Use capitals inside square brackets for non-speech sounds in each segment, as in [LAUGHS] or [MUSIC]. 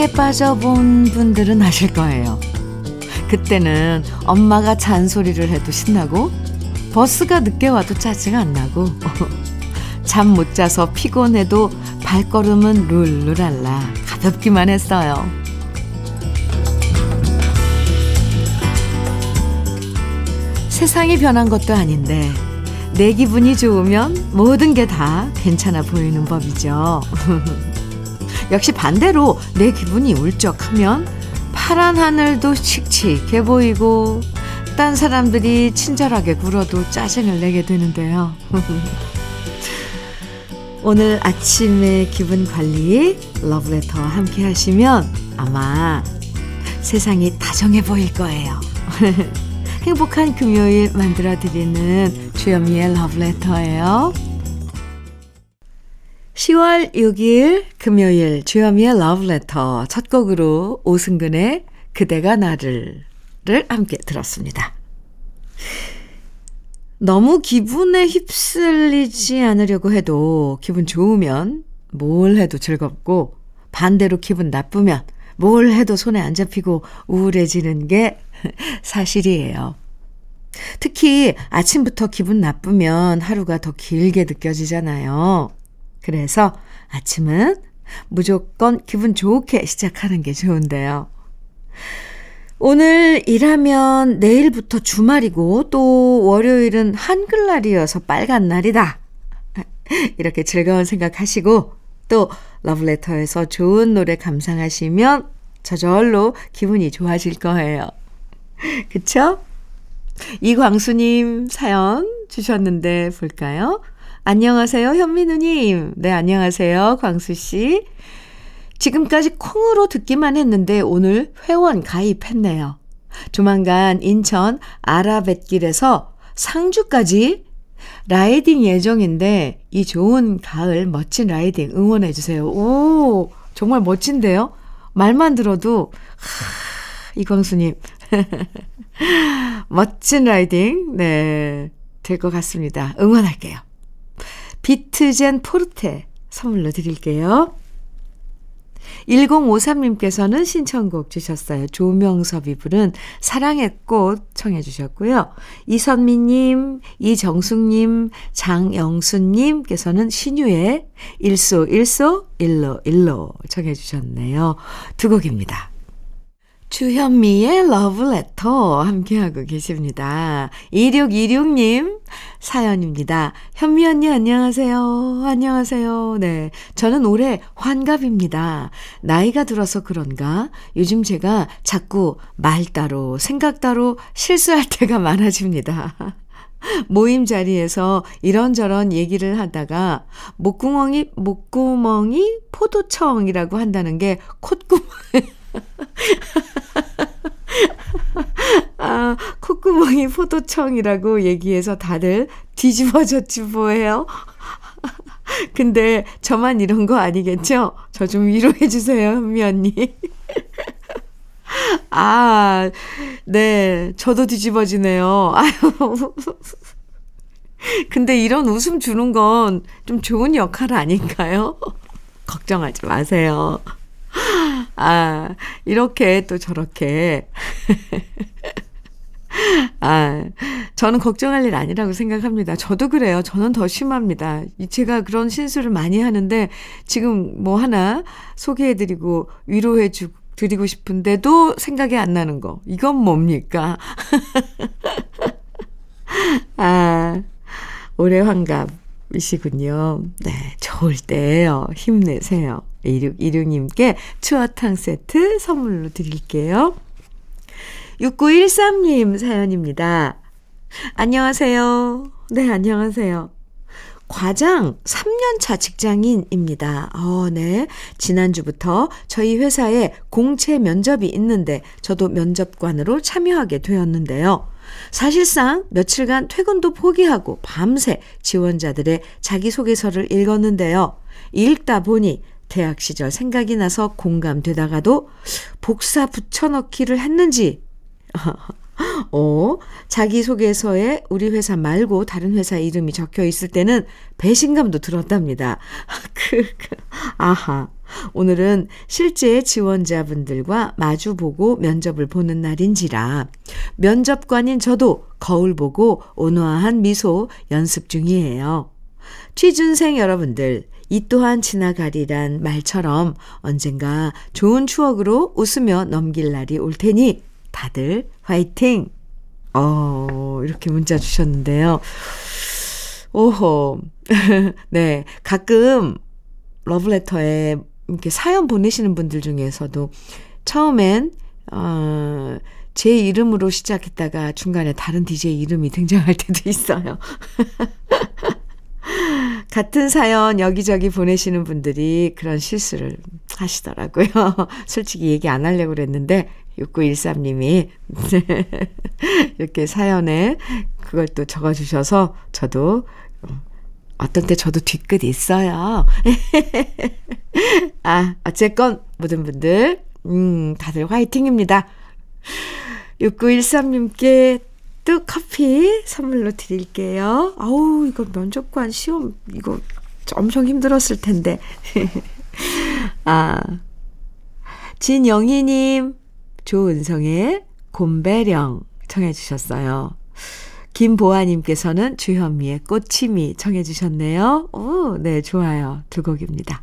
사랑에 빠져본 분들은 아실 거예요. 그때는 엄마가 잔소리를 해도 신나고 버스가 늦게 와도 짜증 안 나고 [LAUGHS] 잠 못 자서 피곤해도 발걸음은 룰루랄라 가볍기만 했어요. 세상이 변한 것도 아닌데 내 기분이 좋으면 모든 게 다 괜찮아 보이는 법이죠. [LAUGHS] 역시 반대로 내 기분이 울적하면 파란 하늘도 칙칙해 보이고 딴 사람들이 친절하게 굴어도 짜증을 내게 되는데요. [LAUGHS] 오늘 아침에 기분 관리 러브레터와 함께 하시면 아마 세상이 다정해 보일 거예요. [LAUGHS] 행복한 금요일 만들어 드리는 주현미의 러브레터예요. 10월 6일 금요일 주현미의 러브레터 첫 곡으로 오승근의 그대가 나를 를 함께 들었습니다. 너무 기분에 휩쓸리지 않으려고 해도 기분 좋으면 뭘 해도 즐겁고 반대로 기분 나쁘면 뭘 해도 손에 안 잡히고 우울해지는 게 [LAUGHS] 사실이에요. 특히 아침부터 기분 나쁘면 하루가 더 길게 느껴지잖아요. 그래서 아침은 무조건 기분 좋게 시작하는 게 좋은데요. 오늘 일하면 내일부터 주말이고 또 월요일은 한글날이어서 빨간 날이다. [LAUGHS] 이렇게 즐거운 생각하시고 또 러브레터에서 좋은 노래 감상하시면 저절로 기분이 좋아질 거예요. 그쵸? 이광수님 사연 주셨는데 볼까요? 안녕하세요, 현민우님. 네, 안녕하세요, 광수씨. 지금까지 콩으로 듣기만 했는데 오늘 회원 가입했네요. 조만간 인천 아라뱃길에서 상주까지 라이딩 예정인데 이 좋은 가을 멋진 라이딩 응원해 주세요. 오, 정말 멋진데요? 말만 들어도 하, 이광수님 [LAUGHS] 멋진 라이딩 네, 될 것 같습니다. 응원할게요. 비트젠 포르테 선물로 드릴게요. 1053님께서는 신청곡 주셨어요. 조명섭이 부른 사랑의 꽃 청해 주셨고요. 이선미님, 이정숙님, 장영수님께서는 신유의 일소 일소 일로 일로 청해 주셨네요. 두 곡입니다. 주현미의 러브레터 함께하고 계십니다. 2626님 사연입니다. 현미 언니 안녕하세요. 안녕하세요. 네. 저는 올해 환갑입니다. 나이가 들어서 그런가 요즘 제가 자꾸 말 따로 생각 따로 실수할 [LAUGHS] 때가 많아집니다. [LAUGHS] 모임 자리에서 이런저런 얘기를 하다가 목구멍이 목구멍이 포도청이라고 한다는 게 콧구멍 [LAUGHS] 아, 콧구멍이 포도청이라고 얘기해서 다들 뒤집어졌지 뭐예요? [LAUGHS] 근데 저만 이런 거 아니겠죠? 저 좀 위로해 주세요, 현미 언니. [LAUGHS] 아, 네. 저도 뒤집어지네요. 아유. 근데 이런 웃음 주는 건 좀 좋은 역할 아닌가요? 걱정하지 마세요. 아, 이렇게 또 저렇게. [LAUGHS] 아, 저는 걱정할 일 아니라고 생각합니다. 저도 그래요. 저는 더 심합니다. 제가 그런 실수를 많이 하는데 지금 뭐 하나 소개해드리고 위로해 주, 드리고 싶은데도 생각이 안 나는 거. 이건 뭡니까? [LAUGHS] 아, 올해 환갑이시군요. 네, 좋을 때예요. 힘내세요. 2616님께 추어탕 세트 선물로 드릴게요. 6913님 사연입니다. 안녕하세요. 네, 안녕하세요. 과장 3년차 직장인입니다. 어, 네. 지난주부터 저희 회사에 공채 면접이 있는데 저도 면접관으로 참여하게 되었는데요. 사실상 며칠간 퇴근도 포기하고 밤새 지원자들의 자기소개서를 읽었는데요. 읽다 보니 대학 시절 생각이 나서 공감되다가도 복사 붙여넣기를 했는지 [LAUGHS] 어, 자기소개서에 우리 회사 말고 다른 회사 이름이 적혀 있을 때는 배신감도 들었답니다. [LAUGHS] 그, 그, 아하. 오늘은 실제 지원자분들과 마주보고 면접을 보는 날인지라 면접관인 저도 거울 보고 온화한 미소 연습 중이에요. 취준생 여러분들, 이 또한 지나가리란 말처럼 언젠가 좋은 추억으로 웃으며 넘길 날이 올 테니 다들 화이팅! 어, 이렇게 문자 주셨는데요. 오호. [LAUGHS] 네. 가끔 러브레터에 이렇게 사연 보내시는 분들 중에서도 처음엔, 어, 제 이름으로 시작했다가 중간에 다른 DJ 이름이 [LAUGHS] 등장할 때도 있어요. [LAUGHS] 같은 사연 여기저기 보내시는 분들이 그런 실수를 하시더라고요. [LAUGHS] 솔직히 얘기 안 하려고 그랬는데 6913님이 [LAUGHS] 이렇게 사연에 그걸 또 적어주셔서 저도 어떤 때 저도 뒤끝 있어요. [LAUGHS] 아, 어쨌건 모든 분들 음, 다들 화이팅입니다. 6913님께 또 커피 선물로 드릴게요. 아우, 이거 면접관 시험, 이거 엄청 힘들었을 텐데. [LAUGHS] 아, 진영희님, 조은성의 곰배령 청해주셨어요. 김보아님께서는 주현미의 꽃치미 청해주셨네요. 오, 네, 좋아요. 두 곡입니다.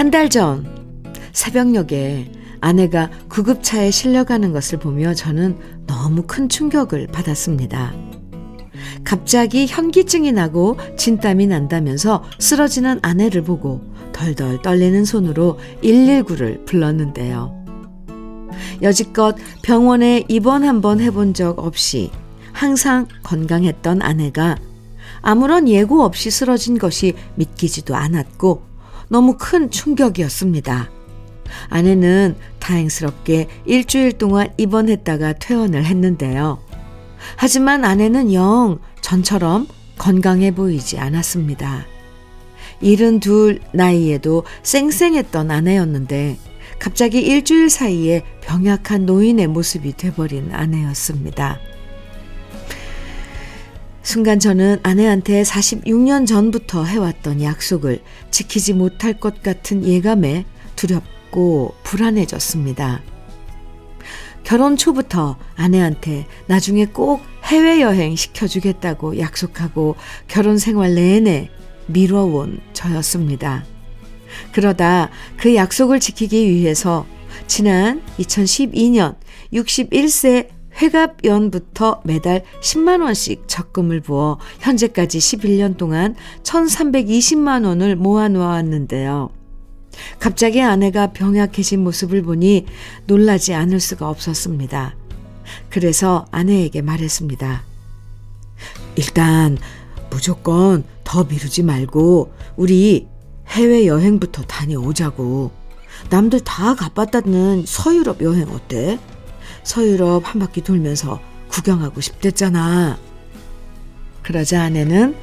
한 달 전 새벽녘에 아내가 구급차에 실려가는 것을 보며 저는 너무 큰 충격을 받았습니다. 갑자기 현기증이 나고 진땀이 난다면서 쓰러지는 아내를 보고 덜덜 떨리는 손으로 119를 불렀는데요. 여지껏 병원에 입원 한번 해본 적 없이 항상 건강했던 아내가 아무런 예고 없이 쓰러진 것이 믿기지도 않았고 너무 큰 충격이었습니다. 아내는 다행스럽게 일주일 동안 입원했다가 퇴원을 했는데요. 하지만 아내는 영 전처럼 건강해 보이지 않았습니다. 72 나이에도 쌩쌩했던 아내였는데 갑자기 일주일 사이에 병약한 노인의 모습이 돼버린 아내였습니다. 순간 저는 아내한테 46년 전부터 해왔던 약속을 지키지 못할 것 같은 예감에 두렵고 불안해졌습니다. 결혼 초부터 아내한테 나중에 꼭 해외여행 시켜주겠다고 약속하고 결혼 생활 내내 미뤄온 저였습니다. 그러다 그 약속을 지키기 위해서 지난 2012년 61세 회갑연부터 매달 10만원씩 적금을 부어 현재까지 11년 동안 1320만원을 모아놓았는데요. 갑자기 아내가 병약해진 모습을 보니 놀라지 않을 수가 없었습니다. 그래서 아내에게 말했습니다. 일단 무조건 더 미루지 말고 우리 해외 여행부터 다녀오자고. 남들 다 가봤다는 서유럽 여행 어때? 서유럽 한 바퀴 돌면서 구경하고 싶댔잖아. 그러자 아내는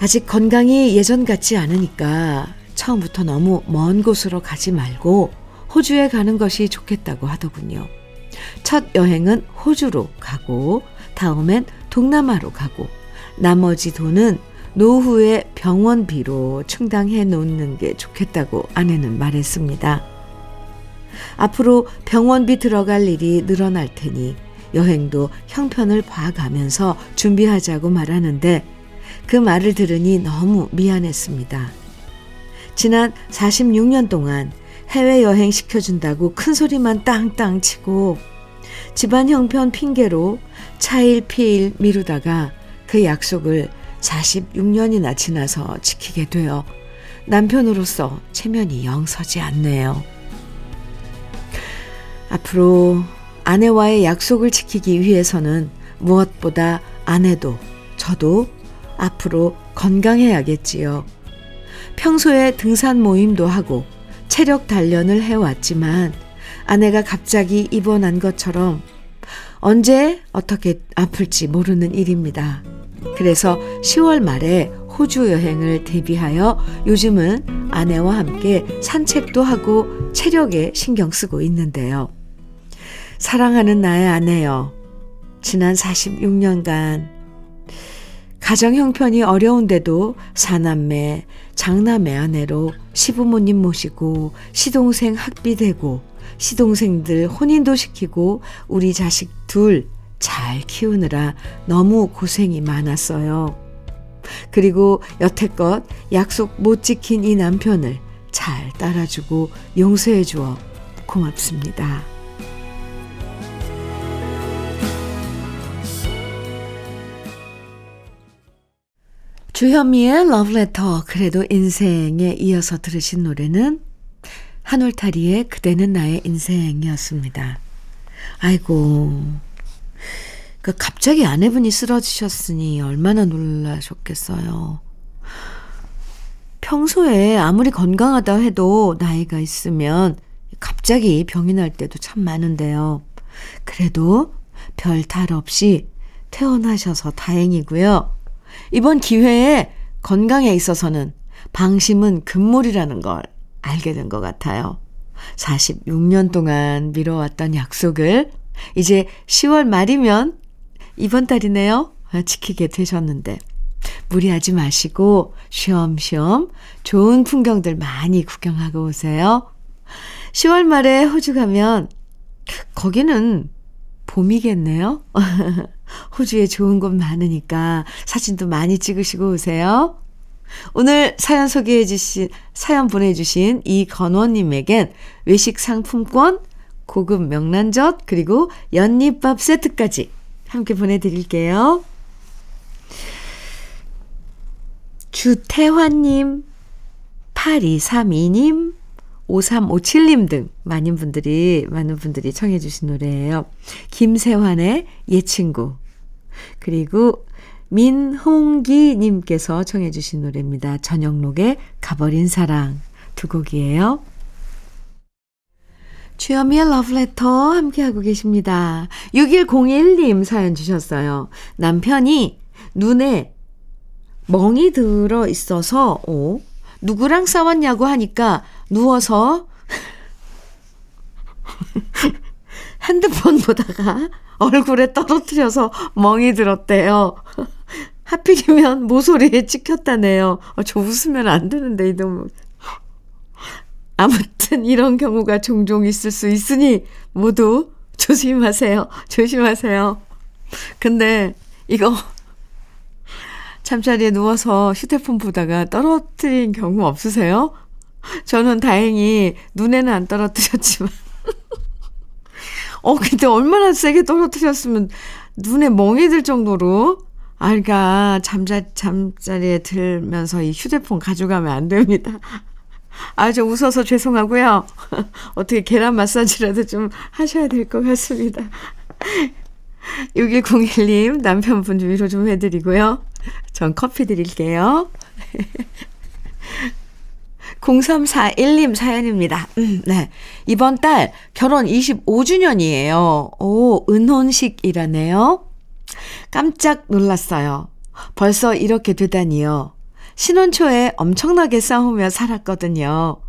아직 건강이 예전 같지 않으니까 처음부터 너무 먼 곳으로 가지 말고 호주에 가는 것이 좋겠다고 하더군요. 첫 여행은 호주로 가고 다음엔 동남아로 가고 나머지 돈은 노후의 병원비로 충당해 놓는 게 좋겠다고 아내는 말했습니다. 앞으로 병원비 들어갈 일이 늘어날 테니 여행도 형편을 봐가면서 준비하자고 말하는데 그 말을 들으니 너무 미안했습니다. 지난 46년 동안 해외여행 시켜준다고 큰 소리만 땅땅 치고 집안 형편 핑계로 차일 피일 미루다가 그 약속을 46년이나 지나서 지키게 되어 남편으로서 체면이 영 서지 않네요. 앞으로 아내와의 약속을 지키기 위해서는 무엇보다 아내도 저도 앞으로 건강해야겠지요. 평소에 등산 모임도 하고 체력 단련을 해왔지만 아내가 갑자기 입원한 것처럼 언제 어떻게 아플지 모르는 일입니다. 그래서 10월 말에 호주 여행을 대비하여 요즘은 아내와 함께 산책도 하고 체력에 신경 쓰고 있는데요. 사랑하는 나의 아내여. 지난 46년간 가정 형편이 어려운데도 사남매, 장남매 아내로 시부모님 모시고 시동생 학비 대고 시동생들 혼인도 시키고 우리 자식 둘 잘 키우느라 너무 고생이 많았어요. 그리고 여태껏 약속 못 지킨 이 남편을 잘 따라주고 용서해 주어 고맙습니다. 주현미의 러브레터 그래도 인생에 이어서 들으신 노래는 한올타리의 그대는 나의 인생이었습니다. 아이고 그 갑자기 아내분이 쓰러지셨으니 얼마나 놀라셨겠어요. 평소에 아무리 건강하다 해도 나이가 있으면 갑자기 병이 날 때도 참 많은데요. 그래도 별 탈 없이 퇴원하셔서 다행이고요. 이번 기회에 건강에 있어서는 방심은 금물이라는 걸 알게 된 것 같아요. 46년 동안 미뤄왔던 약속을 이제 10월 말이면 이번 달이네요. 지키게 되셨는데 무리하지 마시고 쉬엄쉬엄 좋은 풍경들 많이 구경하고 오세요. 10월 말에 호주 가면 거기는 봄이겠네요. [LAUGHS] 호주에 좋은 곳 많으니까 사진도 많이 찍으시고 오세요. 오늘 사연 소개해 주신, 사연 보내주신 이건원님에겐 외식 상품권, 고급 명란젓, 그리고 연잎밥 세트까지 함께 보내드릴게요. 주태환님, 8232님, 5357님 등 많은 분들이, 많은 분들이 청해주신 노래예요. 김세환의 옛 친구. 그리고 민홍기님께서 청해주신 노래입니다. 전영록의 가버린 사랑 두 곡이에요. 주여미의 러브레터 함께하고 계십니다. 6101님 사연 주셨어요. 남편이 눈에 멍이 들어 있어서, 어, 누구랑 싸웠냐고 하니까 누워서 핸드폰 보다가 얼굴에 떨어뜨려서 멍이 들었대요. 하필이면 모서리에 찍혔다네요. 어, 저 웃으면 안 되는데, 이놈. 아무튼 이런 경우가 종종 있을 수 있으니 모두 조심하세요. 조심하세요. 근데 이거 잠자리에 누워서 휴대폰 보다가 떨어뜨린 경우 없으세요? 저는 다행히 눈에는 안 떨어뜨렸지만 [LAUGHS] 어, 근데 얼마나 세게 떨어뜨렸으면 눈에 멍이 들 정도로 아이가 잠자, 잠자리에 들면서 이 휴대폰 가져가면 안 됩니다. [LAUGHS] 아, 저 웃어서 죄송하고요. [LAUGHS] 어떻게 계란 마사지라도 좀 하셔야 될 것 같습니다. 6101님, 남편분 위로 좀 해드리고요. 전 커피 드릴게요. 0341님 사연입니다. 음, 네. 이번 달 결혼 25주년이에요. 오, 은혼식이라네요. 깜짝 놀랐어요. 벌써 이렇게 되다니요. 신혼 초에 엄청나게 싸우며 살았거든요.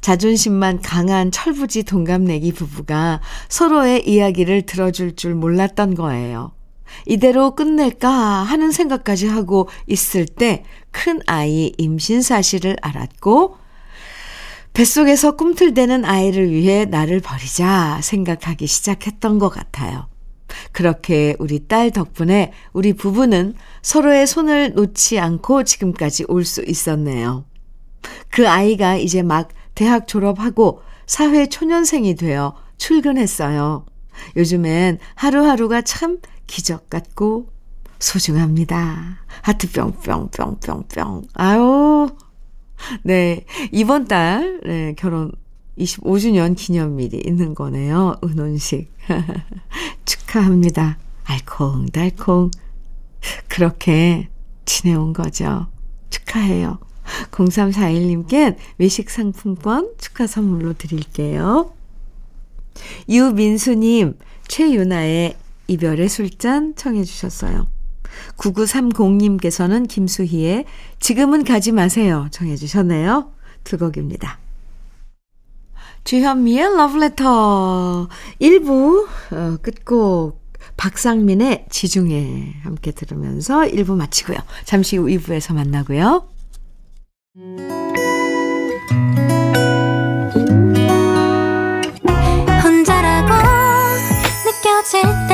자존심만 강한 철부지 동갑내기 부부가 서로의 이야기를 들어줄 줄 몰랐던 거예요. 이대로 끝낼까 하는 생각까지 하고 있을 때 큰 아이 임신 사실을 알았고 뱃속에서 꿈틀대는 아이를 위해 나를 버리자 생각하기 시작했던 것 같아요. 그렇게 우리 딸 덕분에 우리 부부는 서로의 손을 놓지 않고 지금까지 올 수 있었네요. 그 아이가 이제 막 대학 졸업하고 사회 초년생이 되어 출근했어요. 요즘엔 하루하루가 참 기적 같고 소중합니다. 하트 뿅뿅뿅뿅뿅. 아유. 네. 이번 달, 네, 결혼 25주년 기념일이 있는 거네요. 은혼식. [LAUGHS] 축하합니다. 알콩달콩. 그렇게 지내온 거죠. 축하해요. 0341님께 외식 상품권 축하 선물로 드릴게요. 유민수님, 최유나의 이별의 술잔 청해 주셨어요. 9930님께서는 김수희의 지금은 가지 마세요 청해 주셨네요. 두 곡입니다. 주현미의 러브레터 1부 어, 끝곡 박상민의 지중해 함께 들으면서 1부 마치고요. 잠시 후 2부에서 만나고요. 혼자라고 느껴질 때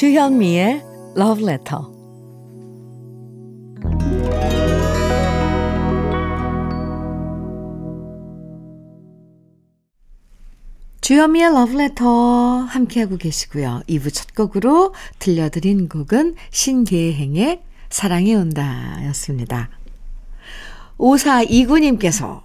주현미의 Love Letter. 주현미의 Love Letter 함께하고 계시고요. 2부 첫 곡으로 들려드린 곡은 신계행의 사랑이 온다 였습니다. 5429님께서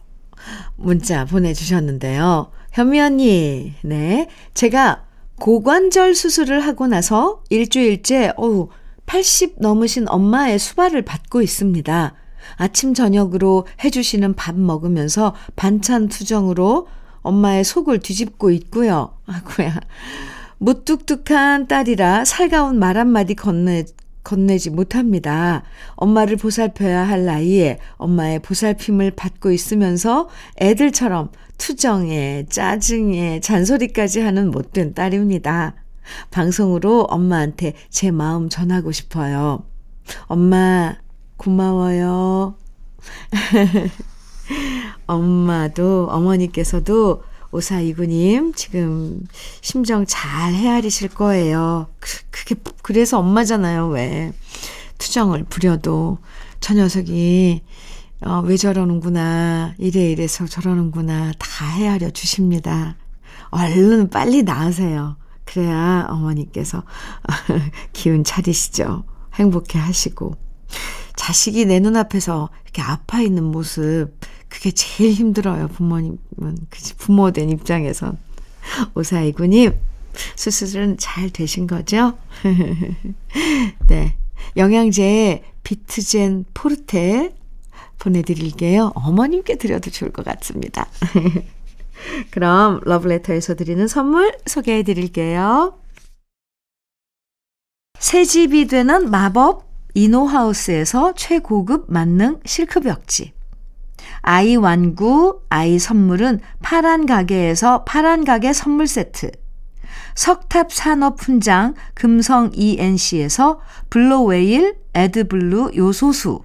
문자 보내주셨는데요. 현미 언니, 네. 제가 고관절 수술을 하고 나서 일주일째, 어우, 80 넘으신 엄마의 수발을 받고 있습니다. 아침, 저녁으로 해주시는 밥 먹으면서 반찬 투정으로 엄마의 속을 뒤집고 있고요. 아구야. 무뚝뚝한 딸이라 살가운 말 한마디 건네, 건네지 못합니다. 엄마를 보살펴야 할 나이에 엄마의 보살핌을 받고 있으면서 애들처럼 투정에 짜증에 잔소리까지 하는 못된 딸입니다. 방송으로 엄마한테 제 마음 전하고 싶어요. 엄마, 고마워요. [LAUGHS] 엄마도, 어머니께서도 오사이구님, 지금 심정 잘 헤아리실 거예요. 그- 그게, 그래서 엄마잖아요, 왜. 투정을 부려도 저 녀석이, 어, 왜 저러는구나, 이래 이래서 저러는구나, 다 헤아려 주십니다. 얼른 빨리 나으세요. 그래야 어머니께서 [LAUGHS] 기운 차리시죠. 행복해 하시고. 자식이 내 눈앞에서 이렇게 아파 있는 모습, 그게 제일 힘들어요, 부모님은. 그치, 부모 된 입장에선. 오사이구님, 수술은 잘 되신 거죠? [LAUGHS] 네. 영양제 비트젠 포르테 보내드릴게요. 어머님께 드려도 좋을 것 같습니다. [LAUGHS] 그럼 러브레터에서 드리는 선물 소개해 드릴게요. 새 집이 되는 마법 이노하우스에서 최고급 만능 실크벽지. 아이 완구, 아이 선물은 파란 가게에서 파란 가게 선물 세트. 석탑 산업 훈장 금성 ENC에서 블로웨일 에드블루 요소수.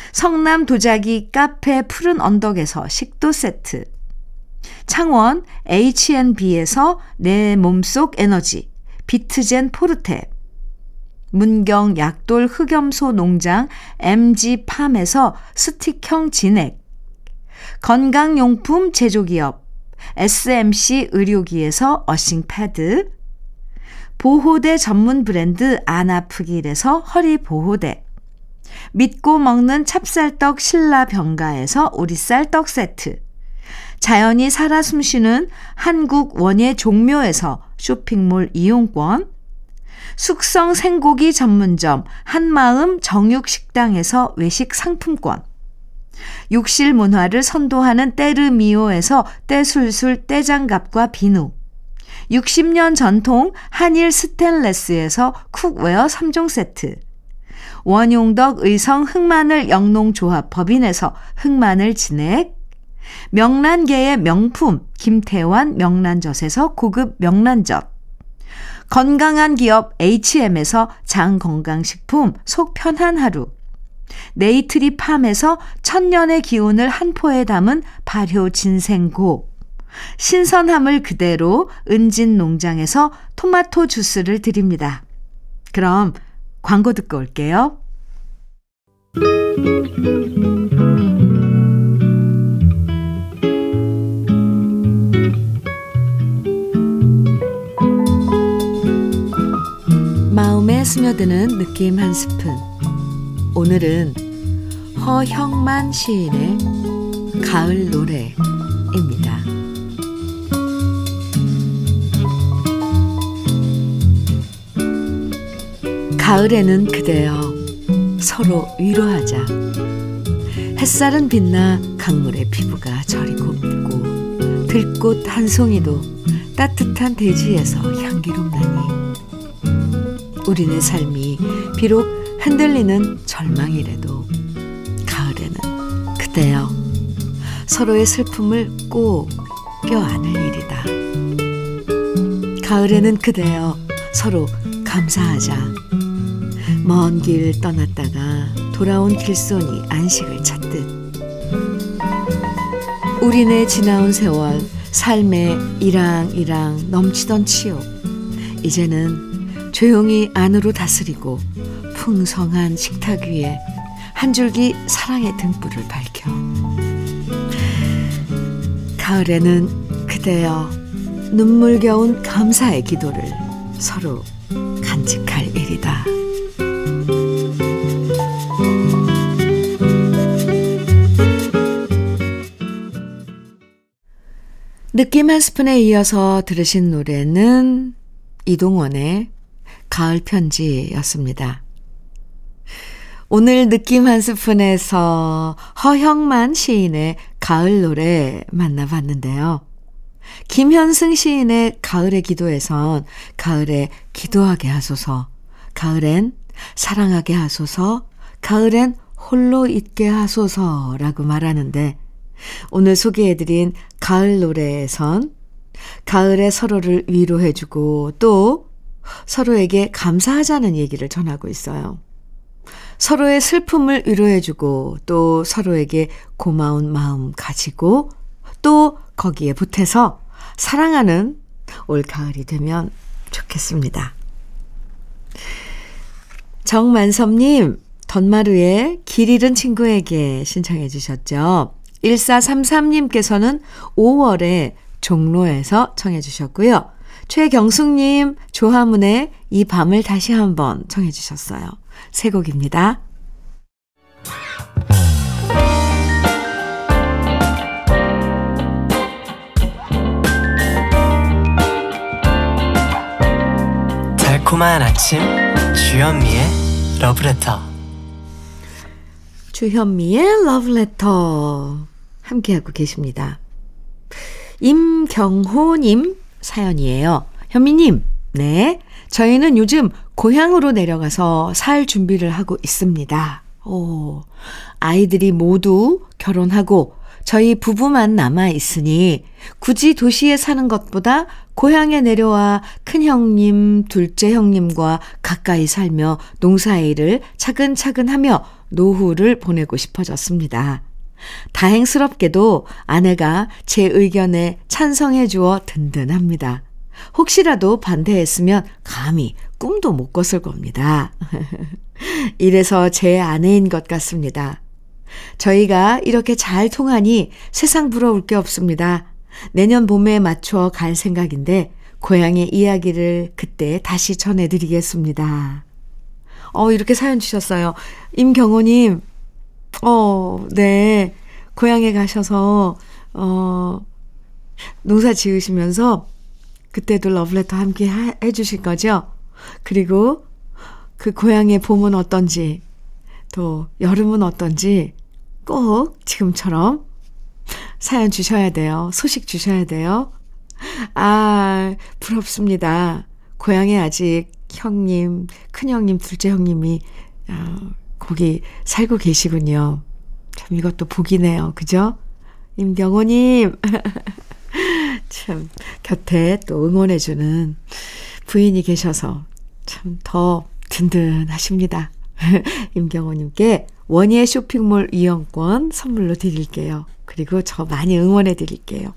성남 도자기 카페 푸른 언덕에서 식도 세트. 창원 H&B에서 내 몸속 에너지 비트젠 포르테. 문경 약돌 흑염소 농장 MG팜에서 스틱형 진액. 건강용품 제조기업 SMC 의료기에서 어싱 패드. 보호대 전문 브랜드 안아프길에서 허리 보호대. 믿고 먹는 찹쌀떡 신라 병가에서 오리쌀 떡 세트. 자연이 살아 숨쉬는 한국 원예 종묘에서 쇼핑몰 이용권. 숙성 생고기 전문점 한마음 정육식당에서 외식 상품권. 욕실 문화를 선도하는 때르미오에서 때술술 때장갑과 비누, 60년 전통 한일 스텐레스에서 cookware 3종 세트, 원용덕 의성 흑마늘 영농조합 법인에서 흑마늘 진액, 명란계의 명품 김태환 명란젓에서 고급 명란젓, 건강한 기업 H&M에서 장건강식품 속 편한 하루, 네이트리 팜에서 천년의 기운을 한 포에 담은 발효 진생고, 신선함을 그대로 은진 농장에서 토마토 주스를 드립니다. 그럼 광고 듣고 올게요. 마음에 스며드는 느낌 한 스푼. 오늘은 허형만 시인의 가을 노래 가을에는 그대여 서로 위로하자. 햇살은 빛나 강물의 피부가 저리 곱고 들꽃 한 송이도 따뜻한 대지에서 향기롭나니 우리네 삶이 비록 흔들리는 절망이라도 가을에는 그대여 서로의 슬픔을 꼭 껴안을 일이다. 가을에는 그대여 서로 감사하자. 먼 길 떠났다가 돌아온 길손이 안식을 찾듯. 우리네 지나온 세월 삶에 이랑이랑 넘치던 치욕 이제는 조용히 안으로 다스리고 풍성한 식탁 위에 한 줄기 사랑의 등불을 밝혀. 가을에는 그대여 눈물겨운 감사의 기도를 서로 간직할 일이다. 느낌 한 스푼에 이어서 들으신 노래는 이동원의 가을 편지였습니다. 오늘 느낌 한 스푼에서 허형만 시인의 가을 노래 만나봤는데요. 김현승 시인의 가을의 기도에선 가을에 기도하게 하소서, 가을엔 사랑하게 하소서, 가을엔 홀로 있게 하소서라고 말하는데 오늘 소개해드린 가을 노래에선 가을에 서로를 위로해주고 또 서로에게 감사하자는 얘기를 전하고 있어요. 서로의 슬픔을 위로해주고 또 서로에게 고마운 마음 가지고 또 거기에 보태서 사랑하는 올 가을이 되면 좋겠습니다. 정만섭님, 던마루의 길 잃은 친구에게 신청해 주셨죠. 1433님께서는 5월에 종로에서 청해 주셨고요. 최경숙님, 조화문의 이 밤을 다시 한번 청해 주셨어요. 세 곡입니다. 달콤한 아침 주현미의 러브레터 주현미의 러브레터 함께하고 계십니다. 임경호님 사연이에요. 현미님, 네. 저희는 요즘 고향으로 내려가서 살 준비를 하고 있습니다. 오, 아이들이 모두 결혼하고 저희 부부만 남아 있으니 굳이 도시에 사는 것보다 고향에 내려와 큰 형님, 둘째 형님과 가까이 살며 농사일을 차근차근 하며 노후를 보내고 싶어졌습니다. 다행스럽게도 아내가 제 의견에 찬성해 주어 든든합니다. 혹시라도 반대했으면 감히 꿈도 못 꿨을 겁니다. [LAUGHS] 이래서 제 아내인 것 같습니다. 저희가 이렇게 잘 통하니 세상 부러울 게 없습니다. 내년 봄에 맞춰 갈 생각인데 고향의 이야기를 그때 다시 전해드리겠습니다. 어, 이렇게 사연 주셨어요. 임경호님, 어, 네. 고향에 가셔서, 어, 농사 지으시면서 그때도 러브레터 함께 하, 해주실 거죠? 그리고 그 고향의 봄은 어떤지, 또 여름은 어떤지 꼭 지금처럼 사연 주셔야 돼요. 소식 주셔야 돼요. 아, 부럽습니다. 고향에 아직 형님, 큰형님, 둘째 형님이 어, 거기 살고 계시군요. 참 이것도 복이네요. 그죠? 임경호님. [LAUGHS] 참 곁에 또 응원해주는 부인이 계셔서 참 더 든든하십니다. [LAUGHS] 임경호님께 원예 쇼핑몰 이용권 선물로 드릴게요. 그리고 저 많이 응원해 드릴게요.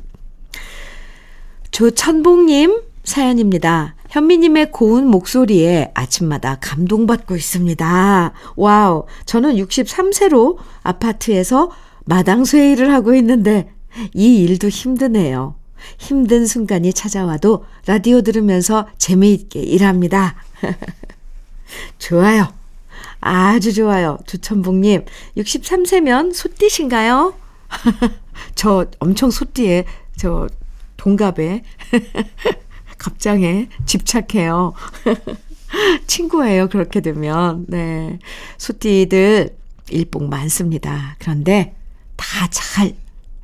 조천봉님 사연입니다. 현미님의 고운 목소리에 아침마다 감동받고 있습니다. 와우, 저는 63세로 아파트에서 마당쇠일을 하고 있는데 이 일도 힘드네요. 힘든 순간이 찾아와도 라디오 들으면서 재미있게 일합니다. [LAUGHS] 좋아요. 아주 좋아요. 주천복님, 63세면 소띠신가요? [LAUGHS] 저 엄청 소띠에, 저 동갑에, [LAUGHS] 갑장에 집착해요. [LAUGHS] 친구예요. 그렇게 되면. 네. 소띠들 일복 많습니다. 그런데 다 잘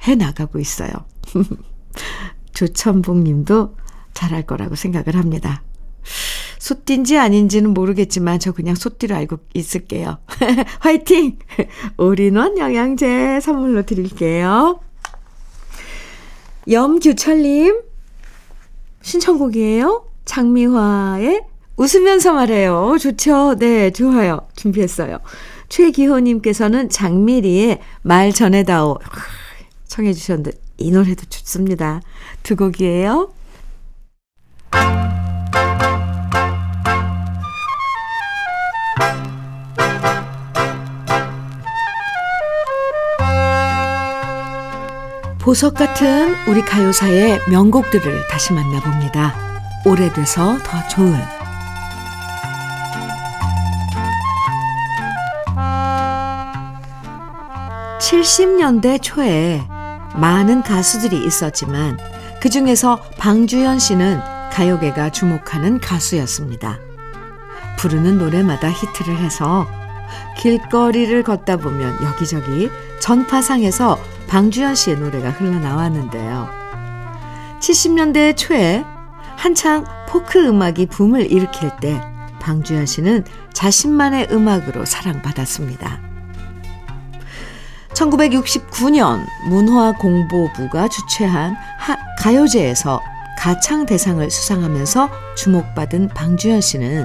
해나가고 있어요. [LAUGHS] 조천복 님도 잘할 거라고 생각을 합니다. 소띠인지 아닌지는 모르겠지만 저 그냥 소띠로 알고 있을게요. [LAUGHS] 화이팅! 올인원 영양제 선물로 드릴게요. 염규철님 신청곡이에요. 장미화의 웃으면서 말해요. 좋죠? 네, 좋아요. 준비했어요. 최기호님께서는 장미리의 말 전해다오 청해 주셨는데 이 노래도 좋습니다. 두 곡이에요. 보석 같은 우리 가요사의 명곡들을 다시 만나봅니다. 오래돼서 더 좋은 70년대 초에 많은 가수들이 있었지만 그 중에서 방주연 씨는 가요계가 주목하는 가수였습니다. 부르는 노래마다 히트를 해서 길거리를 걷다 보면 여기저기 전파상에서 방주연 씨의 노래가 흘러나왔는데요. 70년대 초에 한창 포크 음악이 붐을 일으킬 때 방주연 씨는 자신만의 음악으로 사랑받았습니다. 1969년 문화공보부가 주최한 가요제에서 가창 대상을 수상하면서 주목받은 방주연 씨는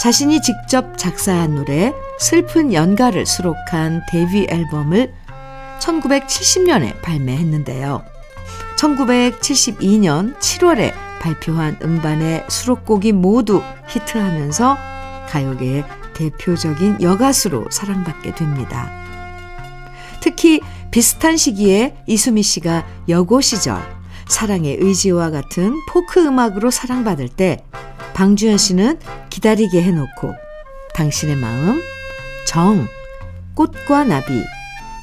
자신이 직접 작사한 노래 슬픈 연가를 수록한 데뷔 앨범을 1970년에 발매했는데요. 1972년 7월에 발표한 음반의 수록곡이 모두 히트하면서 가요계의 대표적인 여가수로 사랑받게 됩니다. 특히 비슷한 시기에 이수미 씨가 여고 시절 사랑의 의지와 같은 포크 음악으로 사랑받을 때 방주연 씨는 기다리게 해놓고 당신의 마음, 정, 꽃과 나비,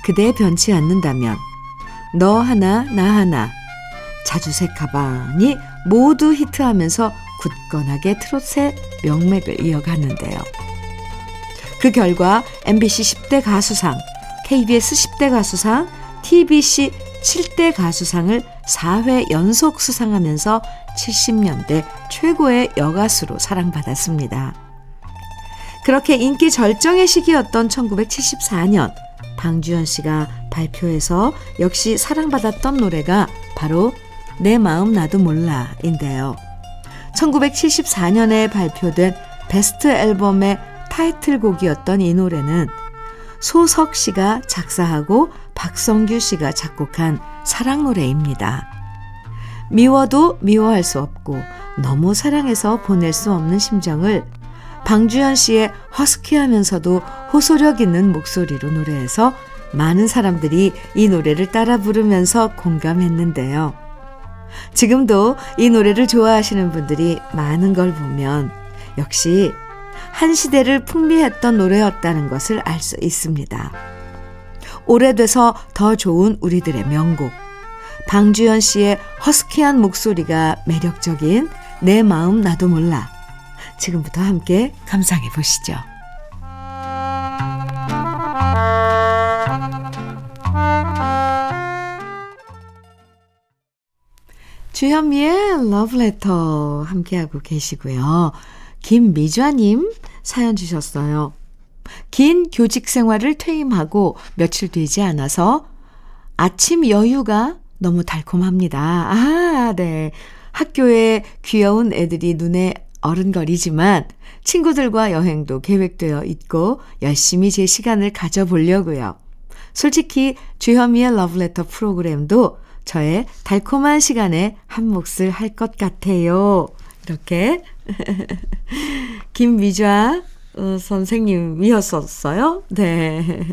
그대 변치 않는다면, 너 하나, 나 하나, 자주색 가방이 모두 히트하면서 굳건하게 트롯의 명맥을 이어갔는데요. 그 결과 MBC 10대 가수상, KBS 10대 가수상, TBC 7대 가수상을 4회 연속 수상하면서 70년대 최고의 여가수로 사랑받았습니다. 그렇게 인기 절정의 시기였던 1974년 방주연 씨가 발표해서 역시 사랑받았던 노래가 바로 내 마음 나도 몰라인데요. 1974년에 발표된 베스트 앨범의 타이틀곡이었던 이 노래는 소석 씨가 작사하고 박성규 씨가 작곡한 사랑 노래입니다. 미워도 미워할 수 없고 너무 사랑해서 보낼 수 없는 심정을 방주연 씨의 허스키하면서도 호소력 있는 목소리로 노래해서 많은 사람들이 이 노래를 따라 부르면서 공감했는데요. 지금도 이 노래를 좋아하시는 분들이 많은 걸 보면 역시 한 시대를 풍미했던 노래였다는 것을 알 수 있습니다. 오래돼서 더 좋은 우리들의 명곡. 방주연 씨의 허스키한 목소리가 매력적인 내 마음 나도 몰라. 지금부터 함께 감상해 보시죠. 주현미의 Love Letter 함께하고 계시고요. 김미주아님 사연 주셨어요. 긴 교직 생활을 퇴임하고 며칠 되지 않아서 아침 여유가 너무 달콤합니다. 아, 네. 학교에 귀여운 애들이 눈에 어른거리지만 친구들과 여행도 계획되어 있고 열심히 제 시간을 가져보려고요. 솔직히 주현미의 러브레터 프로그램도 저의 달콤한 시간에 한 몫을 할 것 같아요. 이렇게 [LAUGHS] 김미좌 어, 선생님이었었어요. 네.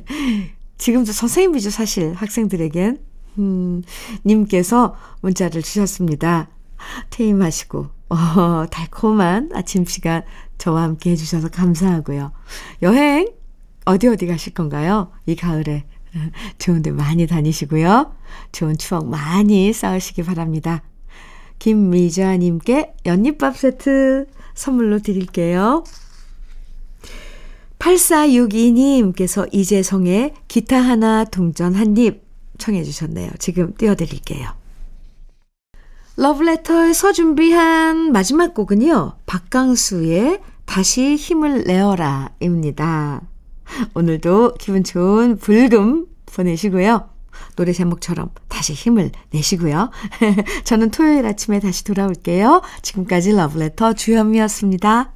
지금도 선생님이죠, 사실 학생들에겐. 음, 님께서 문자를 주셨습니다. 퇴임하시고 어, 달콤한 아침 시간 저와 함께 해주셔서 감사하고요. 여행 어디 어디 가실 건가요? 이 가을에 [LAUGHS] 좋은 데 많이 다니시고요. 좋은 추억 많이 쌓으시기 바랍니다. 김미자님께 연잎밥 세트 선물로 드릴게요. 8462님께서 이재성의 기타 하나 동전 한 입 청해 주셨네요. 지금 띄워드릴게요. 러브레터에서 준비한 마지막 곡은요. 박강수의 다시 힘을 내어라 입니다. 오늘도 기분 좋은 불금 보내시고요. 노래 제목처럼 다시 힘을 내시고요. [LAUGHS] 저는 토요일 아침에 다시 돌아올게요. 지금까지 러브레터 주현미였습니다.